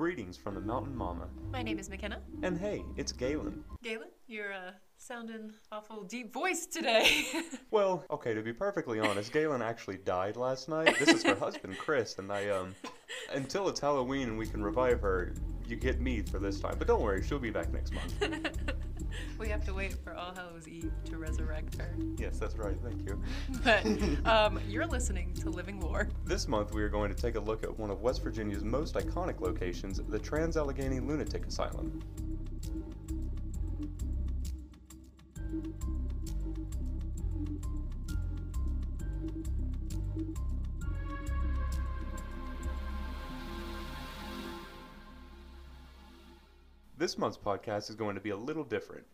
Greetings from the Mountain Mama. My name is McKenna. And hey, it's Galen. Galen, you're uh, sounding awful deep voice today. Well, okay, to be perfectly honest, Galen actually died last night. This is her husband, Chris, and I, um, until it's Halloween and we can revive her, you get me for this time. But don't worry, she'll be back next month. we have to wait for All Hallows Eve to resurrect her. Yes, that's right, thank you. But um, you're listening to Living Lore. This month we are going to take a look at one of West Virginia's most iconic locations, the Trans Allegheny Lunatic Asylum. This month's podcast is going to be a little different.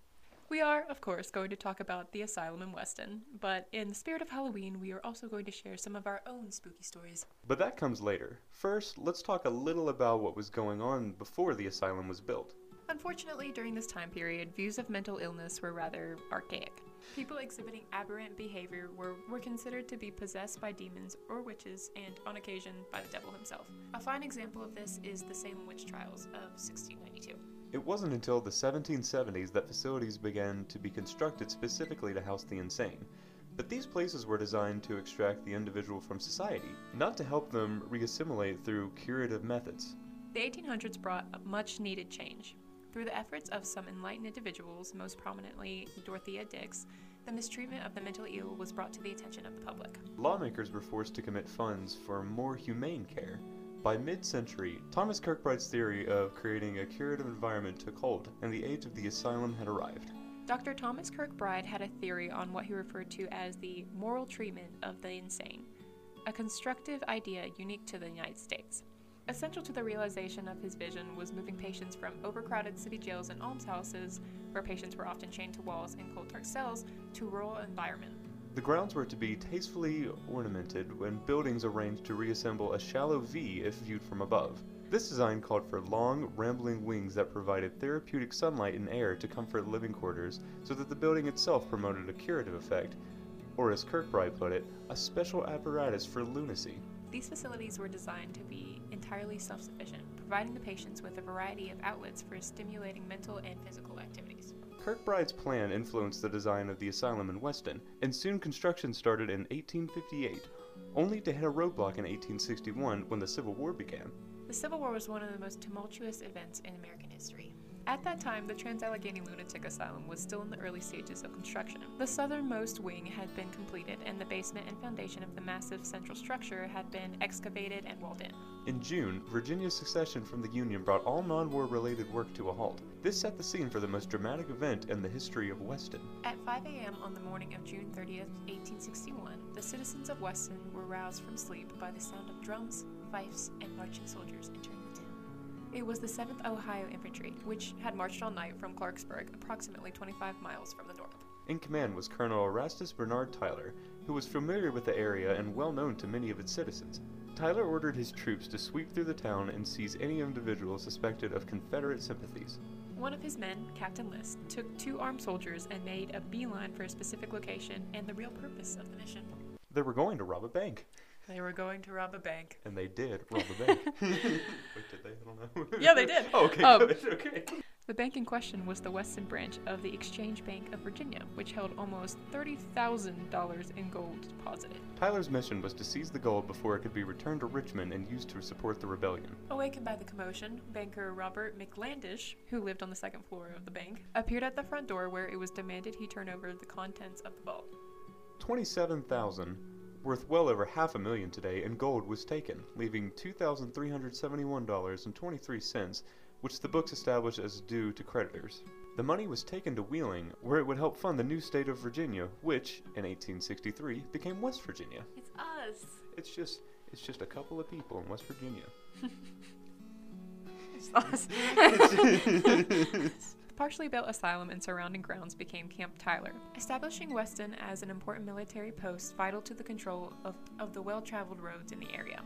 We are, of course, going to talk about the asylum in Weston, but in the spirit of Halloween, we are also going to share some of our own spooky stories. But that comes later. First, let's talk a little about what was going on before the asylum was built. Unfortunately, during this time period, views of mental illness were rather archaic. People exhibiting aberrant behavior were, were considered to be possessed by demons or witches, and on occasion by the devil himself. A fine example of this is the Salem witch trials of 1692. It wasn't until the 1770s that facilities began to be constructed specifically to house the insane. But these places were designed to extract the individual from society, not to help them reassimilate through curative methods. The 1800s brought a much needed change. Through the efforts of some enlightened individuals, most prominently Dorothea Dix, the mistreatment of the mentally ill was brought to the attention of the public. Lawmakers were forced to commit funds for more humane care. By mid century, Thomas Kirkbride's theory of creating a curative environment took hold, and the age of the asylum had arrived. Dr. Thomas Kirkbride had a theory on what he referred to as the moral treatment of the insane, a constructive idea unique to the United States. Essential to the realization of his vision was moving patients from overcrowded city jails and almshouses, where patients were often chained to walls in cold dark cells, to rural environment. The grounds were to be tastefully ornamented and buildings arranged to reassemble a shallow V if viewed from above. This design called for long, rambling wings that provided therapeutic sunlight and air to comfort living quarters so that the building itself promoted a curative effect, or as Kirkbride put it, a special apparatus for lunacy. These facilities were designed to be entirely self sufficient, providing the patients with a variety of outlets for stimulating mental and physical activities. Kirkbride's plan influenced the design of the asylum in Weston, and soon construction started in 1858, only to hit a roadblock in 1861 when the Civil War began. The Civil War was one of the most tumultuous events in American history. At that time, the Trans Allegheny Lunatic Asylum was still in the early stages of construction. The southernmost wing had been completed, and the basement and foundation of the massive central structure had been excavated and walled in. In June, Virginia's secession from the Union brought all non war related work to a halt. This set the scene for the most dramatic event in the history of Weston. At 5 a.m. on the morning of June 30th, 1861, the citizens of Weston were roused from sleep by the sound of drums, fifes, and marching soldiers entering the town. It was the 7th Ohio Infantry, which had marched all night from Clarksburg, approximately 25 miles from the north. In command was Colonel Erastus Bernard Tyler, who was familiar with the area and well known to many of its citizens. Tyler ordered his troops to sweep through the town and seize any individual suspected of Confederate sympathies. One of his men, Captain List, took two armed soldiers and made a beeline for a specific location and the real purpose of the mission. They were going to rob a bank. They were going to rob a bank. And they did rob a bank. Wait, did they? I don't know. Yeah, they did. Oh, okay, Um, good. Okay. The bank in question was the Weston branch of the Exchange Bank of Virginia, which held almost $30,000 in gold deposited. Tyler's mission was to seize the gold before it could be returned to Richmond and used to support the rebellion. Awakened by the commotion, banker Robert McCandlish, who lived on the second floor of the bank, appeared at the front door where it was demanded he turn over the contents of the vault. 27,000, worth well over half a million today, in gold was taken, leaving $2,371.23, which the books established as due to creditors. The money was taken to Wheeling, where it would help fund the new state of Virginia, which, in 1863, became West Virginia. It's us! It's just, it's just a couple of people in West Virginia. It's us. Partially built asylum and surrounding grounds became Camp Tyler, establishing Weston as an important military post vital to the control of, of the well traveled roads in the area.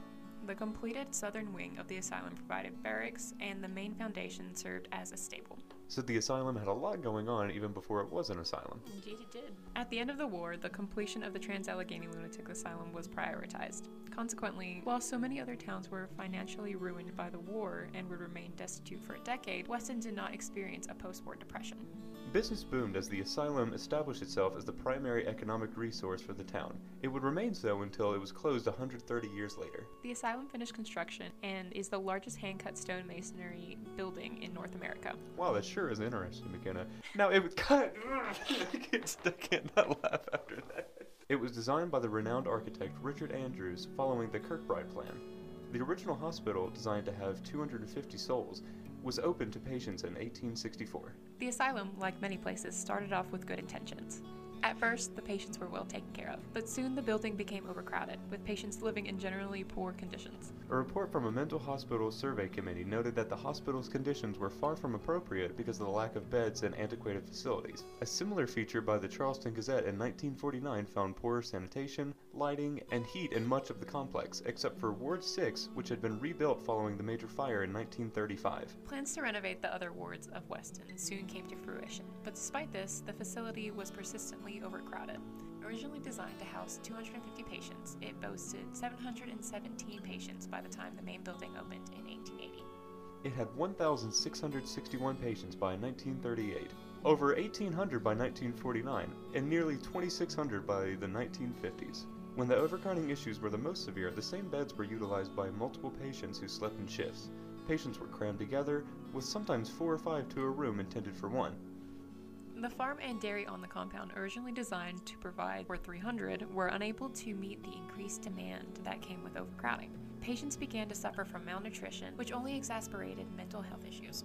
The completed southern wing of the asylum provided barracks, and the main foundation served as a stable. So the asylum had a lot going on even before it was an asylum. Indeed, it did. At the end of the war, the completion of the Trans Allegheny Lunatic Asylum was prioritized. Consequently, while so many other towns were financially ruined by the war and would remain destitute for a decade, Weston did not experience a post war depression. Business boomed as the asylum established itself as the primary economic resource for the town. It would remain so until it was closed 130 years later. The asylum finished construction and is the largest hand-cut stone masonry building in North America. Wow, that sure is interesting, McKenna. Now, it was cut. I can't, I can't not laugh after that. It was designed by the renowned architect Richard Andrews following the Kirkbride plan. The original hospital, designed to have 250 souls, was opened to patients in 1864. The asylum, like many places, started off with good intentions. At first, the patients were well taken care of, but soon the building became overcrowded, with patients living in generally poor conditions. A report from a mental hospital survey committee noted that the hospital's conditions were far from appropriate because of the lack of beds and antiquated facilities. A similar feature by the Charleston Gazette in 1949 found poor sanitation, lighting, and heat in much of the complex, except for Ward 6, which had been rebuilt following the major fire in 1935. Plans to renovate the other wards of Weston soon came to fruition, but despite this, the facility was persistently overcrowded. Originally designed to house 250 patients, it boasted 717 patients by the time the main building opened in 1880. It had 1,661 patients by 1938, over 1,800 by 1949, and nearly 2,600 by the 1950s. When the overcrowding issues were the most severe, the same beds were utilized by multiple patients who slept in shifts. Patients were crammed together, with sometimes four or five to a room intended for one. The farm and dairy on the compound, originally designed to provide for 300, were unable to meet the increased demand that came with overcrowding. Patients began to suffer from malnutrition, which only exacerbated mental health issues.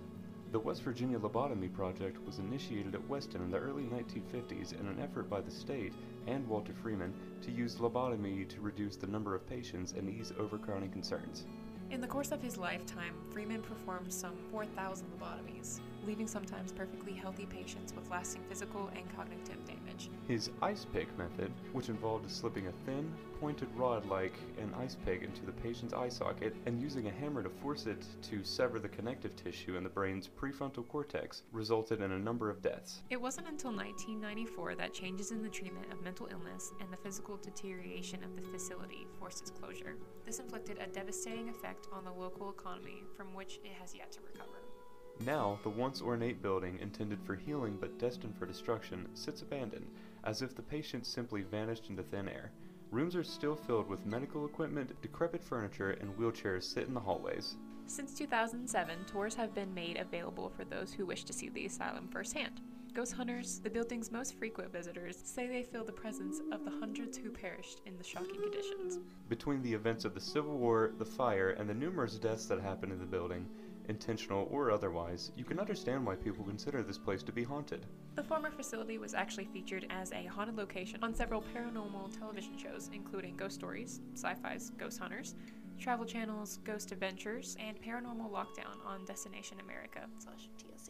The West Virginia Lobotomy Project was initiated at Weston in the early 1950s in an effort by the state and Walter Freeman to use lobotomy to reduce the number of patients and ease overcrowding concerns. In the course of his lifetime, Freeman performed some 4,000 lobotomies, leaving sometimes perfectly healthy patients with lasting physical and cognitive damage. His ice pick method, which involved slipping a thin, pointed rod like an ice pick into the patient's eye socket and using a hammer to force it to sever the connective tissue in the brain's prefrontal cortex, resulted in a number of deaths. It wasn't until 1994 that changes in the treatment of mental illness and the physical deterioration of the facility forced its closure. This inflicted a devastating effect on the local economy from which it has yet to recover. Now, the once ornate building, intended for healing but destined for destruction, sits abandoned, as if the patient simply vanished into thin air. Rooms are still filled with medical equipment, decrepit furniture, and wheelchairs sit in the hallways. Since 2007, tours have been made available for those who wish to see the asylum firsthand. Ghost hunters, the building's most frequent visitors, say they feel the presence of the hundreds who perished in the shocking conditions. Between the events of the Civil War, the fire, and the numerous deaths that happened in the building, intentional or otherwise, you can understand why people consider this place to be haunted. The former facility was actually featured as a haunted location on several paranormal television shows, including Ghost Stories, Sci Fi's Ghost Hunters, Travel Channel's Ghost Adventures, and Paranormal Lockdown on Destination America slash TLC,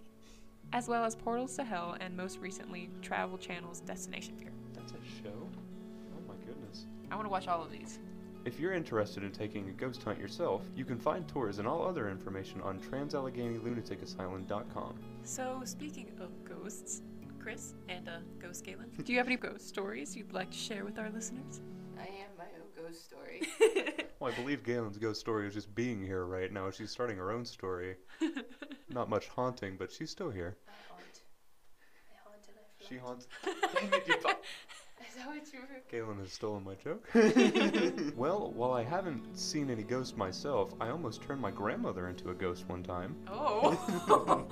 as well as Portals to Hell and most recently Travel Channel's Destination Fear. That's a show? Oh my goodness. I want to watch all of these. If you're interested in taking a ghost hunt yourself, you can find tours and all other information on TransAlleghenyLunaticAsylum.com. So, speaking of ghosts, Chris and uh, Ghost Galen, do you have any ghost stories you'd like to share with our listeners? I am my own ghost story. Well, I believe Galen's ghost story is just being here right now. She's starting her own story. Not much haunting, but she's still here. I haunt. I haunt and I flaunt. She haunts. Dang it, you fu- Is that what you were? Galen has stolen my joke. well, while I haven't seen any ghosts myself, I almost turned my grandmother into a ghost one time. oh.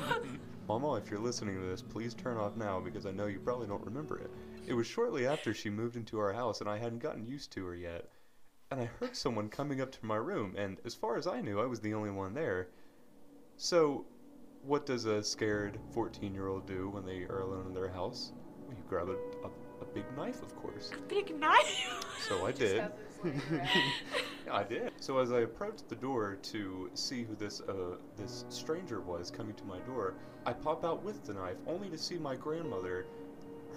Mama, if you're listening to this, please turn off now because I know you probably don't remember it. It was shortly after she moved into our house and I hadn't gotten used to her yet. And I heard someone coming up to my room, and as far as I knew, I was the only one there. So, what does a scared 14 year old do when they are alone in their house? Well, you grab a, a, a big knife, of course. Big knife. So I did. has this like rat. Yeah, I did. So as I approached the door to see who this uh, this stranger was coming to my door, I pop out with the knife, only to see my grandmother.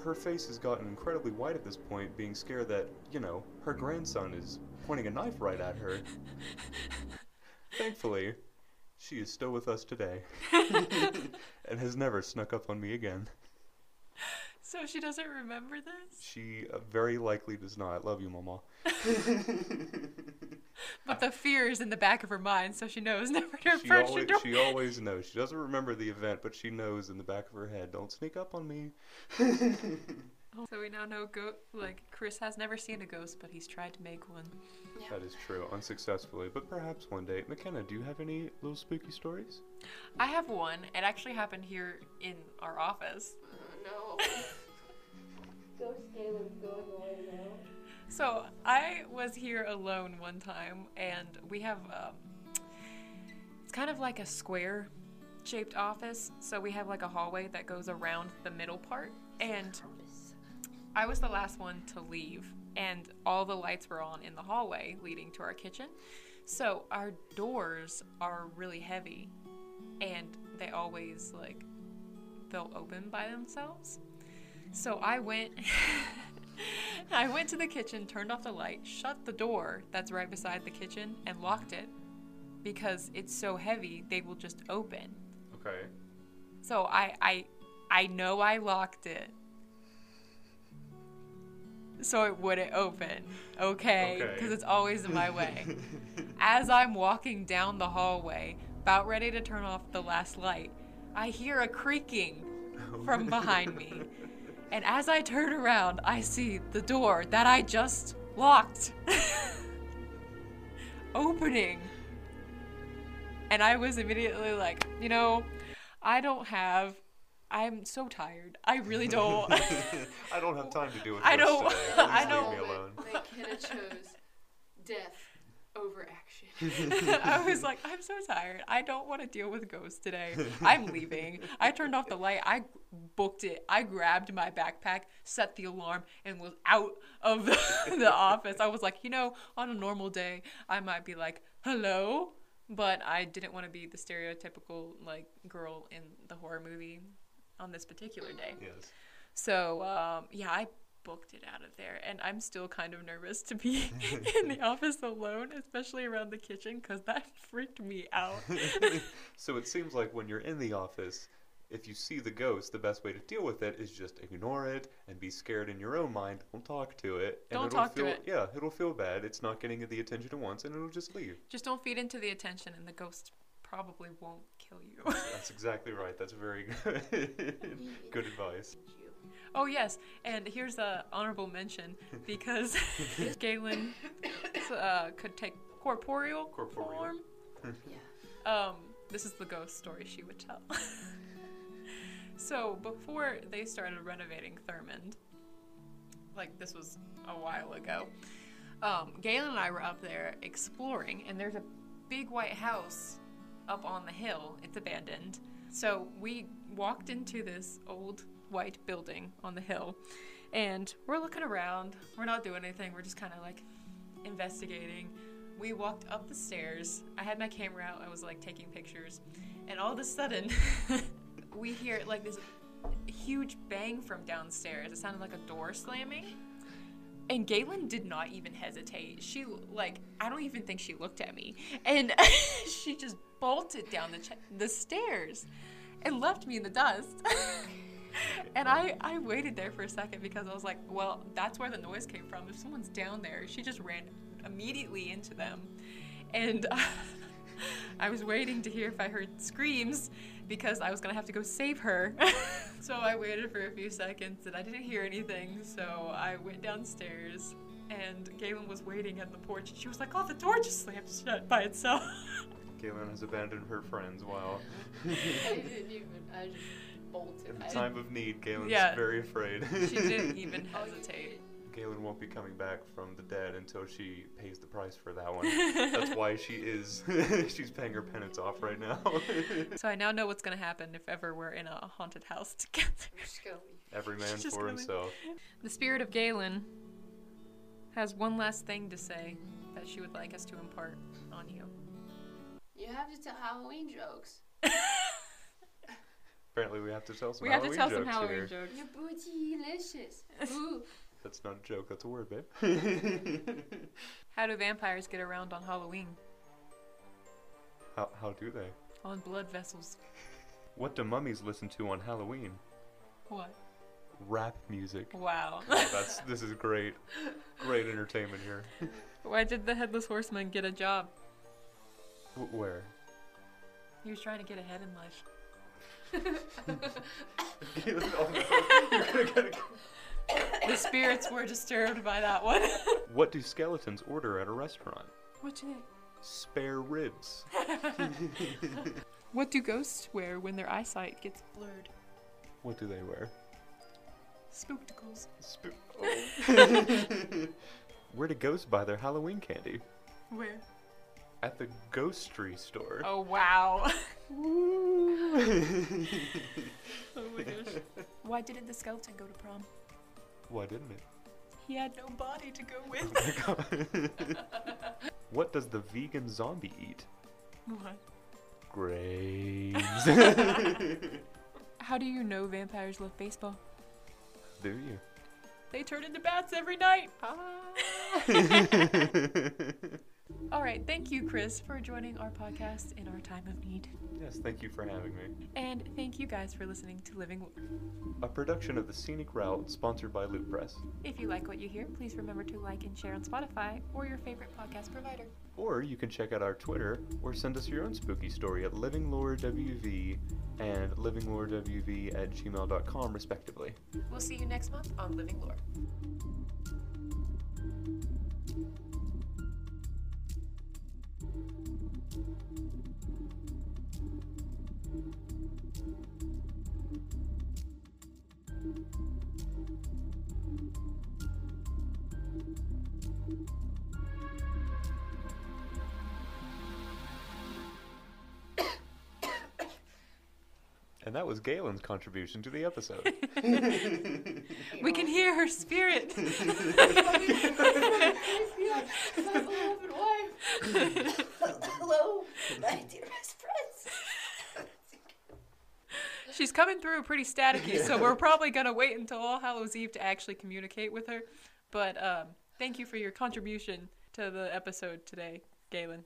Her face has gotten incredibly white at this point, being scared that you know her grandson is pointing a knife right at her. Thankfully, She is still with us today and has never snuck up on me again. So she doesn't remember this? She uh, very likely does not. Love you, Mama. But the fear is in the back of her mind, so she knows never to she, approach always, your door. she always knows. She doesn't remember the event, but she knows in the back of her head, don't sneak up on me. So we now know go- like Chris has never seen a ghost, but he's tried to make one. Yeah. That is true, unsuccessfully, but perhaps one day. McKenna, do you have any little spooky stories? I have one. It actually happened here in our office. Oh, no. Ghost Galen's going away now. So I was here alone one time, and we have um, it's kind of like a square shaped office. So we have like a hallway that goes around the middle part, and I was the last one to leave, and all the lights were on in the hallway leading to our kitchen. So our doors are really heavy, and they always like they'll open by themselves. So I went I went to the kitchen, turned off the light, shut the door that's right beside the kitchen and locked it because it's so heavy they will just open. Okay. So I I I know I locked it. So it wouldn't open. Okay? Okay. Because it's always in my way. As I'm walking down the hallway, about ready to turn off the last light, I hear a creaking from behind me. And as I turn around, I see the door that I just locked opening. And I was immediately like, you know, I don't have. I'm so tired. I really don't. I don't have time to deal with I this don't- today. I Please don't- leave me alone. McKenna chose death over action. I was like, I'm so tired. I don't want to deal with ghosts today. I'm leaving. I turned off the light. I booked it. I grabbed my backpack, set the alarm, and was out of the, the office. I was like, you know, on a normal day, I might be like, hello. But I didn't want to be the stereotypical like girl in the horror movie on this particular day. Yes. So um, yeah, I booked it out of there, and I'm still kind of nervous to be in the office alone, especially around the kitchen, because that freaked me out. so it seems like when you're in the office, if you see the ghost, the best way to deal with it is just ignore it and be scared in your own mind. Don't talk to it. And Don't it'll talk to it. Yeah, it'll feel bad. It's not getting the attention it wants, and it'll just leave. Just don't feed into the attention, and the ghost probably won't kill you. That's exactly right. That's very good. good advice. You. oh yes, and here's a honorable mention because Galen uh, could take corporeal, Corporeal. form. Yeah. Um, this is the ghost story she would tell. so before they started renovating Thurmond, like this was a while ago, um, Galen and I were up there exploring, and there's a big white house up on the hill. It's abandoned. So we walked into this old white building on the hill, and we're looking around. We're not doing anything. We're just kind of like investigating. We walked up the stairs. I had my camera out. I was like taking pictures, and all of a sudden, we hear like this huge bang from downstairs. It sounded like a door slamming. And Galen did not even hesitate. She like I don't even think she looked at me, and she just bolted down the the stairs, and left me in the dust. and I I waited there for a second because I was like, well, that's where the noise came from. If someone's down there, she just ran immediately into them, and I was waiting to hear if I heard screams because I was gonna have to go save her. so I waited for a few seconds and I didn't hear anything. So I went downstairs and Galen was waiting at the porch and she was like, "Oh, the door just slammed shut by itself." Galen has abandoned her friends. Wow. I didn't even. I just bolted. In the time of need, Galen's Yeah. very afraid. she didn't even Oh, hesitate. Galen won't be coming back from the dead until she pays the price for that one. That's why she is. she's paying her penance off right now. So I now know what's gonna happen if ever we're in a haunted house together. I'm just gonna leave. Every man Just for gonna- himself. The spirit of Galen has one last thing to say that she would like us to impart on you. You have to tell Halloween jokes. Apparently, we have to tell some we have Halloween to tell jokes some Halloween here. jokes. You're bootylicious. Ooh. That's not a joke. That's a word, babe. How do vampires get around on Halloween? how, how do they? on blood vessels. What do mummies listen to on Halloween? What? Rap music. Wow. Oh, that's this is great. Great entertainment here. Why did the headless horseman get a job? W- Where? He was trying to get ahead in life. No. You're gonna get a- The spirits were disturbed by that one. what do skeletons order at a restaurant? what do they? Spare ribs. What do ghosts wear when their eyesight gets blurred? What do they wear? Spookticles. Sp- oh. Where do ghosts buy their Halloween candy? Where? At the Ghostry store. Oh wow. Oh my gosh. Why didn't the skeleton go to prom? Why didn't it? He had no body to go oh, with. Oh my God. what does the vegan zombie eat? what? Graves. How do you know vampires love baseball? do you? They turn into bats every night. Ah. All right, thank you, Chris, for joining our podcast in our time of need. yes, thank you for having me. And thank you guys for listening to Living Lore. A production of the Scenic Route, sponsored by Loot Press. If you like what you hear, please remember to like and share on Spotify or your favorite podcast provider. Or you can check out our Twitter or send us your own spooky story at livinglorewv and livinglorewv at gmail.com, respectively. We'll see you next month on Living Lore. That was Galen's contribution to the episode. We can hear her spirit. Hello, my dearest friends. She's coming through pretty staticky, so we're probably gonna wait until All Hallows Eve to actually communicate with her. But um, thank you for your contribution to the episode today, Galen.